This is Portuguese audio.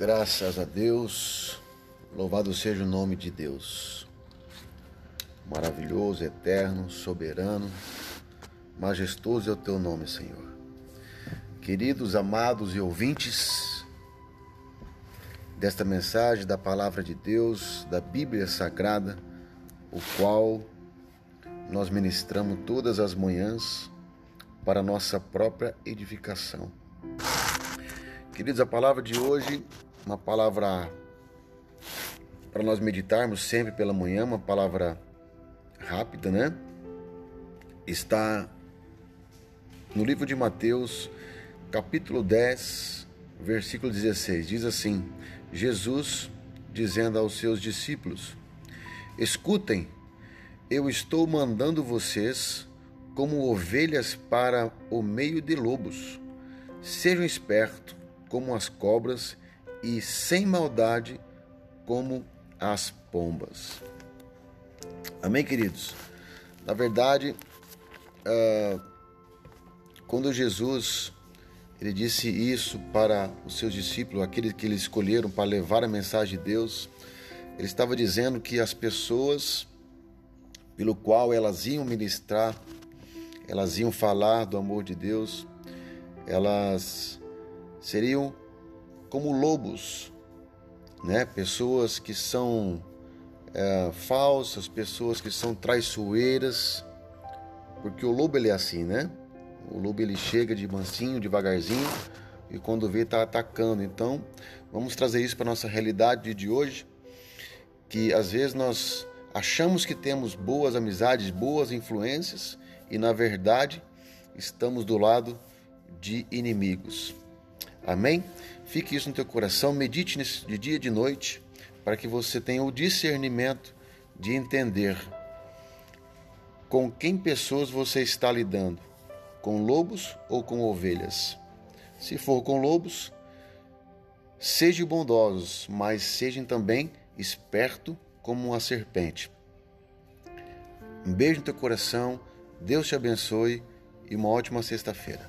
Graças a Deus, louvado seja o nome de Deus. Maravilhoso, eterno, soberano, majestoso é o teu nome, Senhor. Queridos, amados e ouvintes desta mensagem da palavra de Deus, da Bíblia Sagrada, o qual nós ministramos todas as manhãs para nossa própria edificação. Queridos, a palavra de hoje uma palavra para nós meditarmos sempre pela manhã, uma palavra rápida, né? Está no livro de Mateus, capítulo 10, versículo 16. Diz assim: Jesus dizendo aos seus discípulos: Escutem, eu estou mandando vocês como ovelhas para o meio de lobos. Sejam espertos como as cobras e sem maldade como as pombas. Amém, queridos? Na verdade, uh, quando Jesus ele disse isso para os seus discípulos, aqueles que eles escolheram para levar a mensagem de Deus, ele estava dizendo que as pessoas pelo qual elas iam ministrar, elas iam falar do amor de Deus, elas seriam como lobos, né? Pessoas que são é, falsas, pessoas que são traiçoeiras, porque o lobo ele é assim, né? O lobo ele chega de mansinho, devagarzinho e quando vê está atacando. Então, vamos trazer isso para nossa realidade de hoje, que às vezes nós achamos que temos boas amizades, boas influências e na verdade estamos do lado de inimigos. Amém? Fique isso no teu coração, medite nisso de dia e de noite, para que você tenha o discernimento de entender com quem pessoas você está lidando, com lobos ou com ovelhas. Se for com lobos, sejam bondosos, mas sejam também esperto como uma serpente. Um beijo no teu coração, Deus te abençoe e uma ótima sexta-feira.